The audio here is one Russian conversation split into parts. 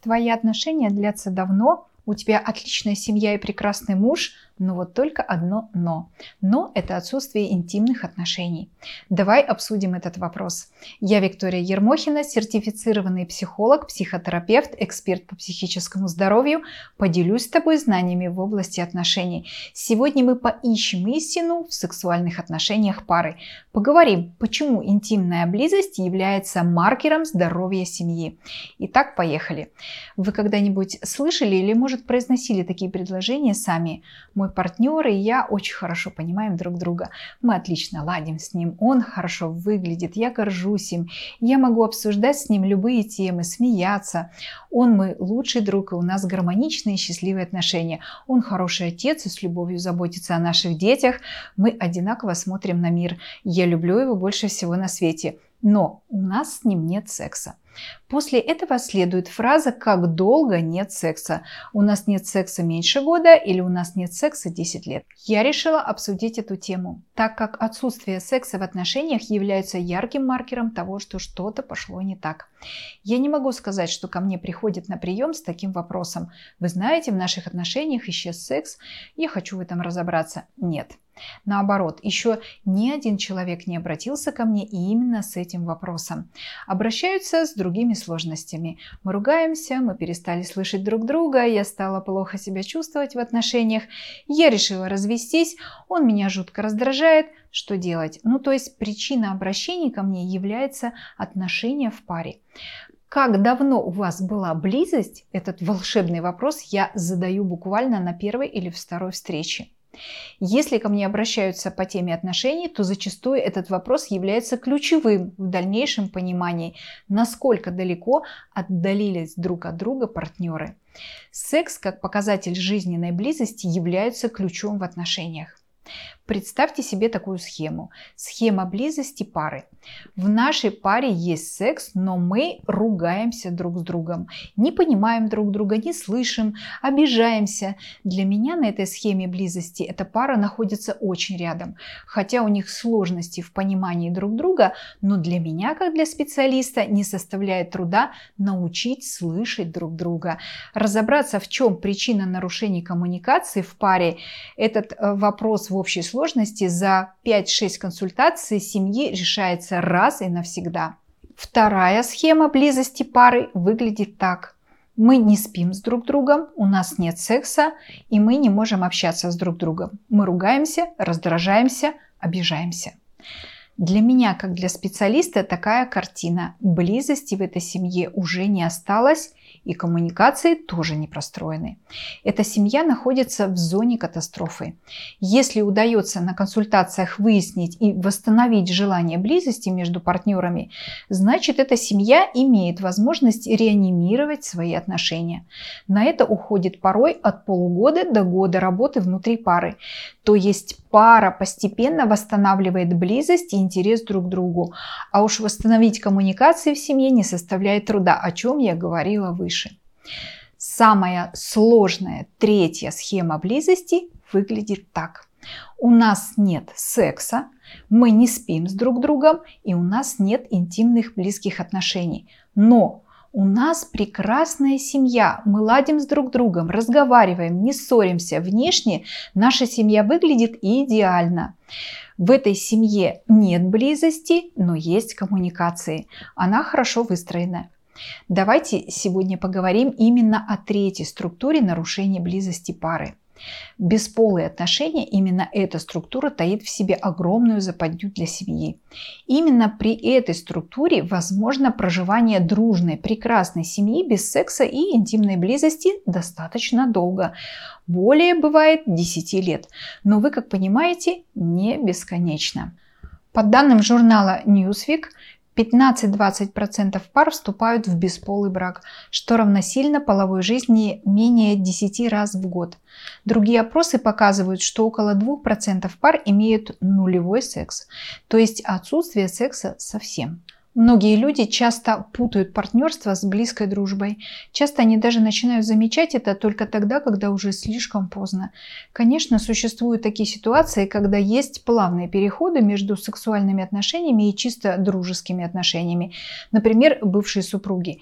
Твои отношения длятся давно, у тебя отличная семья и прекрасный муж, но вот только одно «но». «Но» – это отсутствие интимных отношений. Давай обсудим этот вопрос. Я Виктория Ермохина, сертифицированный психолог, психотерапевт, эксперт по психическому здоровью. Поделюсь с тобой знаниями в области отношений. Сегодня мы поищем истину в сексуальных отношениях пары. Поговорим, почему интимная близость является маркером здоровья семьи. Итак, поехали. Вы когда-нибудь слышали или, может, произносили такие предложения сами? Мой партнер и я очень хорошо понимаем друг друга. Мы отлично ладим с ним, он хорошо выглядит, я горжусь им. Я могу обсуждать с ним любые темы, смеяться. Он мой лучший друг, и у нас гармоничные и счастливые отношения. Он хороший отец и с любовью заботится о наших детях. Мы одинаково смотрим на мир. Я люблю его больше всего на свете. Но у нас с ним нет секса. После этого следует фраза «как долго нет секса». У нас нет секса меньше года или у нас нет секса 10 лет. Я решила обсудить эту тему, так как отсутствие секса в отношениях является ярким маркером того, что что-то пошло не так. Я не могу сказать, что ко мне приходит на прием с таким вопросом. Вы знаете, в наших отношениях исчез секс, я хочу в этом разобраться. Нет. Наоборот, еще ни один человек не обратился ко мне именно с этим вопросом. Обращаются с другими сложностями. Мы ругаемся, мы перестали слышать друг друга, я стала плохо себя чувствовать в отношениях, я решила развестись, он меня жутко раздражает, что делать? Ну, то есть причина обращения ко мне является отношения в паре. Как давно у вас была близость? Этот волшебный вопрос я задаю буквально на первой или второй встрече. Если ко мне обращаются по теме отношений, то зачастую этот вопрос является ключевым в дальнейшем понимании, насколько далеко отдалились друг от друга партнеры. Секс как показатель жизненной близости является ключом в отношениях. Представьте себе такую схему. Схема близости пары. В нашей паре есть секс, но мы ругаемся друг с другом. Не понимаем друг друга, не слышим, обижаемся. Для меня на этой схеме близости эта пара находится очень рядом. Хотя у них сложности в понимании друг друга, но для меня, как для специалиста, не составляет труда научить слышать друг друга. Разобраться, в чем причина нарушений коммуникации в паре, этот э, вопрос в общей сложности сложности за 5-6 консультаций семьи решается раз и навсегда. Вторая схема близости пары выглядит так. Мы не спим с друг другом, у нас нет секса, и мы не можем общаться с друг другом. Мы ругаемся, раздражаемся, обижаемся. Для меня, как для специалиста, такая картина. Близости в этой семье уже не осталось, и коммуникации тоже не простроены. Эта семья находится в зоне катастрофы. Если удается на консультациях выяснить и восстановить желание близости между партнерами, значит эта семья имеет возможность реанимировать свои отношения. На это уходит порой от полугода до года работы внутри пары. То есть пара постепенно восстанавливает близость и интерес друг к другу. А уж восстановить коммуникации в семье не составляет труда, о чем я говорила выше. Самая сложная третья схема близости выглядит так. У нас нет секса, мы не спим с друг другом и у нас нет интимных близких отношений. Но у нас прекрасная семья, мы ладим с друг другом, разговариваем, не ссоримся. Внешне наша семья выглядит идеально. В этой семье нет близости, но есть коммуникации. Она хорошо выстроена. Давайте сегодня поговорим именно о третьей структуре нарушения близости пары. Бесполые отношения, именно эта структура таит в себе огромную западню для семьи. Именно при этой структуре возможно проживание дружной, прекрасной семьи без секса и интимной близости достаточно долго. Более бывает 10 лет. Но вы, как понимаете, не бесконечно. По данным журнала Newsweek, 15-20% пар вступают в бесполый брак, что равносильно половой жизни менее 10 раз в год. Другие опросы показывают, что около 2% пар имеют нулевой секс, то есть отсутствие секса совсем. Многие люди часто путают партнерство с близкой дружбой. Часто они даже начинают замечать это только тогда, когда уже слишком поздно. Конечно, существуют такие ситуации, когда есть плавные переходы между сексуальными отношениями и чисто дружескими отношениями. Например, бывшие супруги.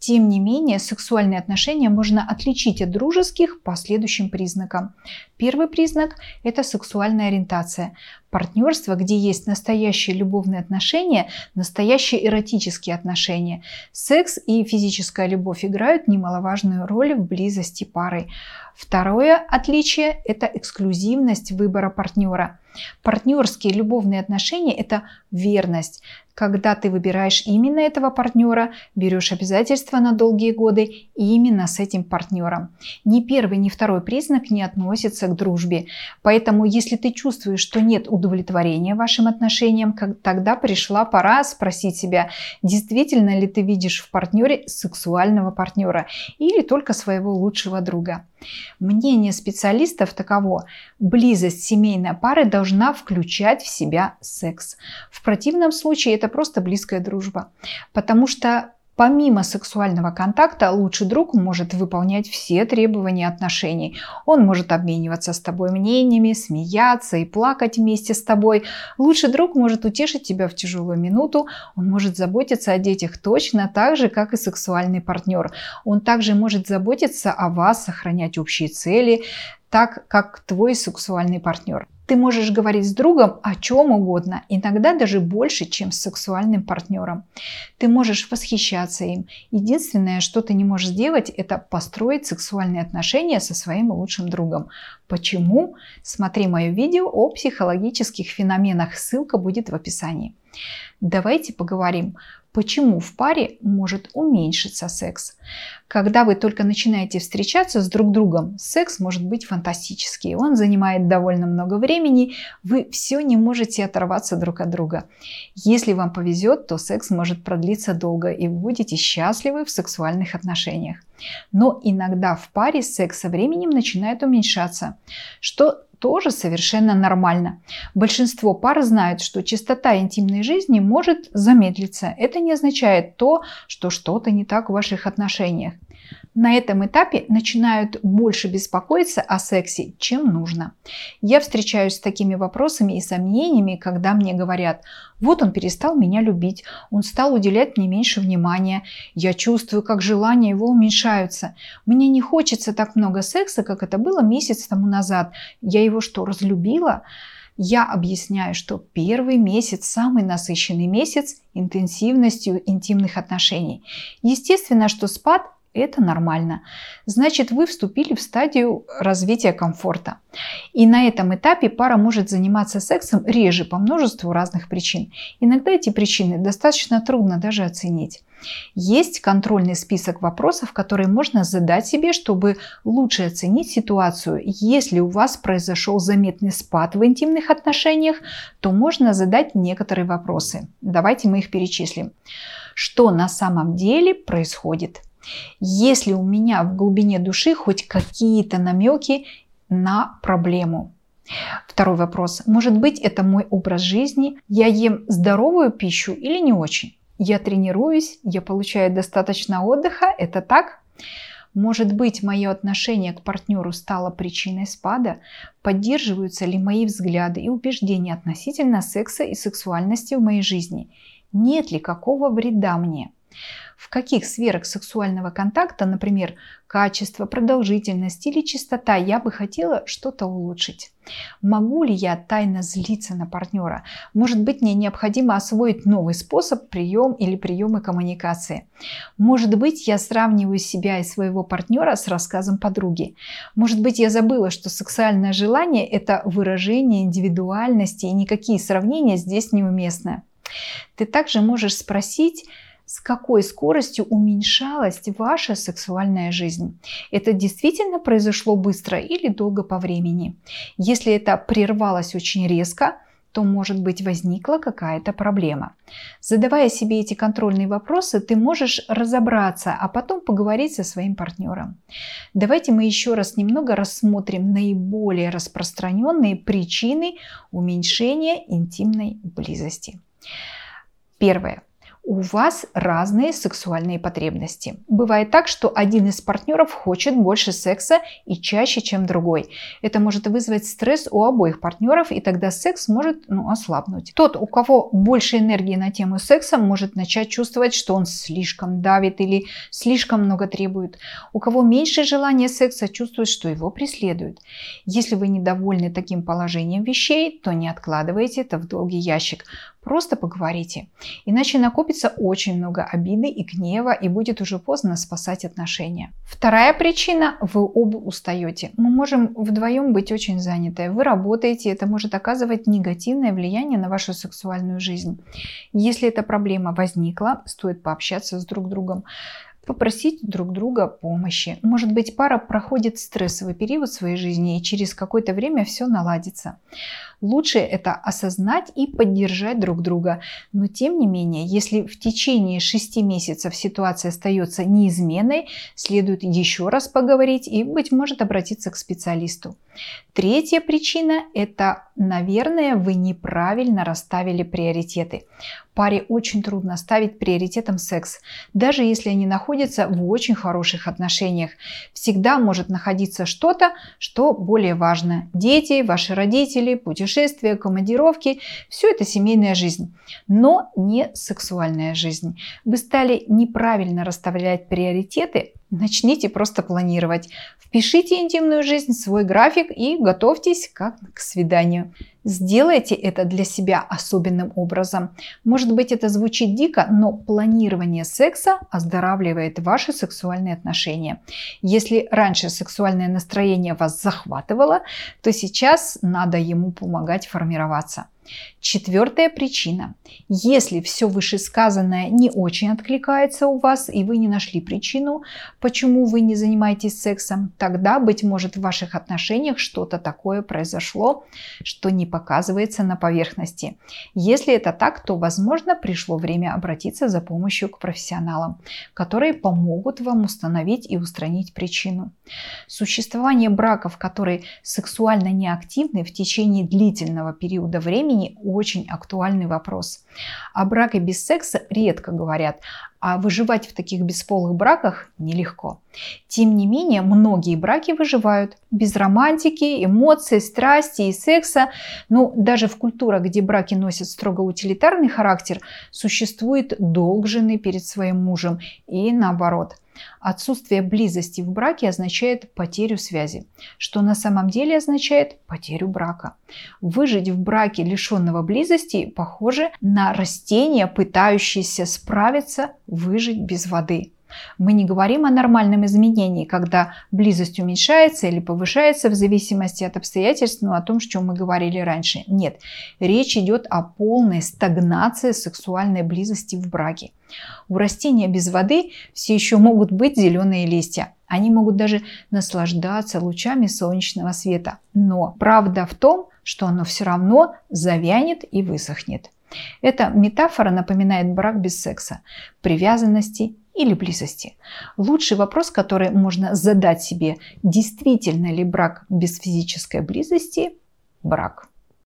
Тем не менее, сексуальные отношения можно отличить от дружеских по следующим признакам. Первый признак – это сексуальная ориентация. Партнерство, где есть настоящие любовные отношения, настоящие эротические отношения. Секс и физическая любовь играют немаловажную роль в близости пары. Второе отличие – это эксклюзивность выбора партнера. Партнерские любовные отношения – это верность. Когда ты выбираешь именно этого партнера, берешь обязательства на долгие годы именно с этим партнером. Ни первый, ни второй признак не относится к дружбе. Поэтому, если ты чувствуешь, что нет удовлетворения вашим отношениям, тогда пришла пора спросить себя, действительно ли ты видишь в партнере сексуального партнера или только своего лучшего друга. Мнение специалистов таково. Близость семейной пары должна включать в себя секс. В противном случае это просто близкая дружба. Потому что Помимо сексуального контакта, лучший друг может выполнять все требования отношений. Он может обмениваться с тобой мнениями, смеяться и плакать вместе с тобой. Лучший друг может утешить тебя в тяжелую минуту. Он может заботиться о детях точно так же, как и сексуальный партнер. Он также может заботиться о вас, сохранять общие цели, так как твой сексуальный партнер. Ты можешь говорить с другом о чем угодно, иногда даже больше, чем с сексуальным партнером. Ты можешь восхищаться им. Единственное, что ты не можешь сделать, это построить сексуальные отношения со своим лучшим другом. Почему? Смотри мое видео о психологических феноменах, ссылка будет в описании. Давайте поговорим, Почему в паре может уменьшиться секс? Когда вы только начинаете встречаться с друг другом, секс может быть фантастический. Он занимает довольно много времени, вы все не можете оторваться друг от друга. Если вам повезет, то секс может продлиться долго и вы будете счастливы в сексуальных отношениях. Но иногда в паре секс со временем начинает уменьшаться, что тоже совершенно нормально. Большинство пар знают, что частота интимной жизни может замедлиться. Это не означает то, что что-то не так в ваших отношениях на этом этапе начинают больше беспокоиться о сексе, чем нужно. Я встречаюсь с такими вопросами и сомнениями, когда мне говорят, вот он перестал меня любить, он стал уделять мне меньше внимания, я чувствую, как желания его уменьшаются. Мне не хочется так много секса, как это было месяц тому назад. Я его что, разлюбила? Я объясняю, что первый месяц самый насыщенный месяц интенсивностью интимных отношений. Естественно, что спад это нормально. Значит, вы вступили в стадию развития комфорта. И на этом этапе пара может заниматься сексом реже по множеству разных причин. Иногда эти причины достаточно трудно даже оценить. Есть контрольный список вопросов, которые можно задать себе, чтобы лучше оценить ситуацию. Если у вас произошел заметный спад в интимных отношениях, то можно задать некоторые вопросы. Давайте мы их перечислим. Что на самом деле происходит? Если у меня в глубине души хоть какие-то намеки на проблему. Второй вопрос. Может быть, это мой образ жизни? Я ем здоровую пищу или не очень? Я тренируюсь, я получаю достаточно отдыха, это так? Может быть, мое отношение к партнеру стало причиной спада? Поддерживаются ли мои взгляды и убеждения относительно секса и сексуальности в моей жизни? Нет ли какого вреда мне? В каких сферах сексуального контакта, например, качество, продолжительность или частота, я бы хотела что-то улучшить. Могу ли я тайно злиться на партнера? Может быть, мне необходимо освоить новый способ, прием или приемы коммуникации. Может быть, я сравниваю себя и своего партнера с рассказом подруги. Может быть, я забыла, что сексуальное желание – это выражение индивидуальности, и никакие сравнения здесь неуместны. Ты также можешь спросить, с какой скоростью уменьшалась ваша сексуальная жизнь. Это действительно произошло быстро или долго по времени. Если это прервалось очень резко, то, может быть, возникла какая-то проблема. Задавая себе эти контрольные вопросы, ты можешь разобраться, а потом поговорить со своим партнером. Давайте мы еще раз немного рассмотрим наиболее распространенные причины уменьшения интимной близости. Первое у вас разные сексуальные потребности. Бывает так, что один из партнеров хочет больше секса и чаще, чем другой. Это может вызвать стресс у обоих партнеров, и тогда секс может ну, ослабнуть. Тот, у кого больше энергии на тему секса, может начать чувствовать, что он слишком давит или слишком много требует. У кого меньше желания секса, чувствует, что его преследуют. Если вы недовольны таким положением вещей, то не откладывайте это в долгий ящик. Просто поговорите. Иначе накопится очень много обиды и гнева, и будет уже поздно спасать отношения. Вторая причина – вы оба устаете. Мы можем вдвоем быть очень заняты. Вы работаете, это может оказывать негативное влияние на вашу сексуальную жизнь. Если эта проблема возникла, стоит пообщаться с друг другом попросить друг друга помощи. Может быть, пара проходит стрессовый период в своей жизни и через какое-то время все наладится. Лучше это осознать и поддержать друг друга. Но тем не менее, если в течение 6 месяцев ситуация остается неизменной, следует еще раз поговорить и, быть может, обратиться к специалисту. Третья причина – это, наверное, вы неправильно расставили приоритеты. Паре очень трудно ставить приоритетом секс, даже если они находятся в очень хороших отношениях. Всегда может находиться что-то, что более важно. Дети, ваши родители, путешествия путешествия, командировки – все это семейная жизнь, но не сексуальная жизнь. Вы стали неправильно расставлять приоритеты, начните просто планировать. Впишите интимную жизнь в свой график и готовьтесь как к свиданию. Сделайте это для себя особенным образом. Может быть это звучит дико, но планирование секса оздоравливает ваши сексуальные отношения. Если раньше сексуальное настроение вас захватывало, то сейчас надо ему помогать формироваться. Четвертая причина. Если все вышесказанное не очень откликается у вас и вы не нашли причину, почему вы не занимаетесь сексом, тогда, быть может, в ваших отношениях что-то такое произошло, что не показывается на поверхности. Если это так, то, возможно, пришло время обратиться за помощью к профессионалам, которые помогут вам установить и устранить причину. Существование браков, которые сексуально неактивны в течение длительного периода времени, времени очень актуальный вопрос. О браке без секса редко говорят, а выживать в таких бесполых браках нелегко. Тем не менее, многие браки выживают без романтики, эмоций, страсти и секса. Но даже в культурах, где браки носят строго утилитарный характер, существует долг жены перед своим мужем и наоборот – Отсутствие близости в браке означает потерю связи, что на самом деле означает потерю брака. Выжить в браке лишенного близости похоже на растение, пытающееся справиться, выжить без воды. Мы не говорим о нормальном изменении, когда близость уменьшается или повышается в зависимости от обстоятельств, но о том, о чем мы говорили раньше. Нет, речь идет о полной стагнации сексуальной близости в браке. У растения без воды все еще могут быть зеленые листья. Они могут даже наслаждаться лучами солнечного света. Но правда в том, что оно все равно завянет и высохнет. Эта метафора напоминает брак без секса, привязанности или близости. Лучший вопрос, который можно задать себе, действительно ли брак без физической близости – брак.